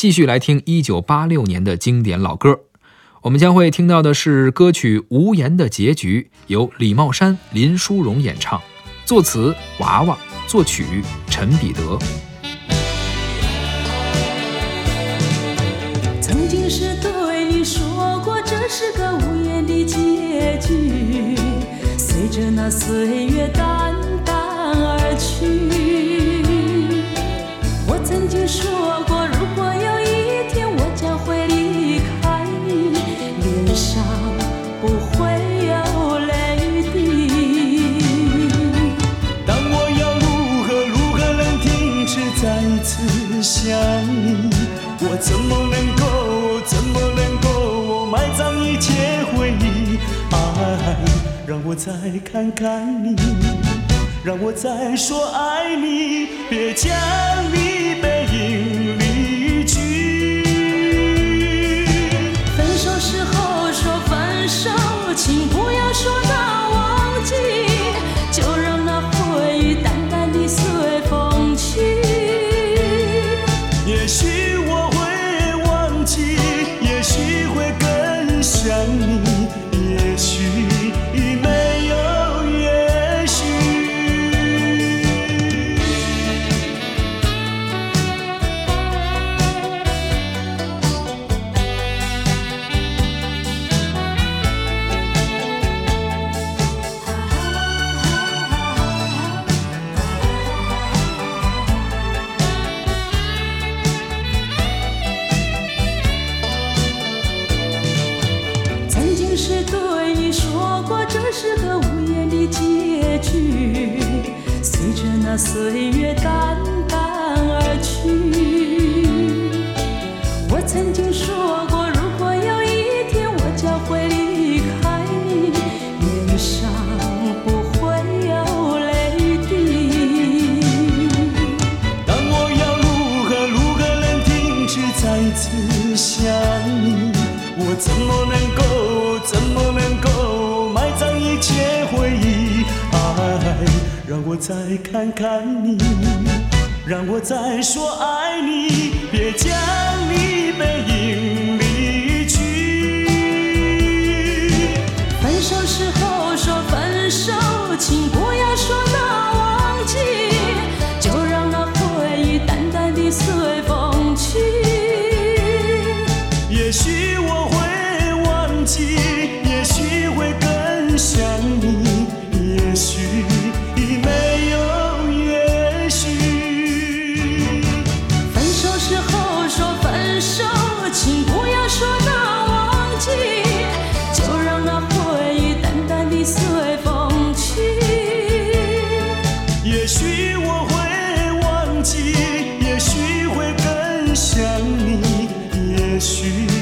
继续来听一九八六年的经典老歌。我们将会听到的是歌曲《无言的结局》，由李茂山、林淑荣演唱，作词娃娃，作曲陈彼得。曾经是对你说过，这是个无言的结局，随着那岁月淡我再看看你，让我再说爱你，别将你背影离去。分手时候说分手，请不要说到忘记，就让那回忆淡淡的随风去。也许我会忘记，也许会更想你，对你说过，这是个无言的结局，随着那岁月淡淡而去。我曾经说过，如果有一天我将会离开你，脸上不会有泪滴。但我要如何如何能停止再次想你？我怎么能够怎么能够埋葬一切回忆？爱，让我再看看你，让我再说爱你，别将你背影离去。分手时候说分手，请不要想你也许已没有也许分手时候说分手请不要说难忘记就让那回忆淡淡的随风去也许我会忘记也许会更想你也许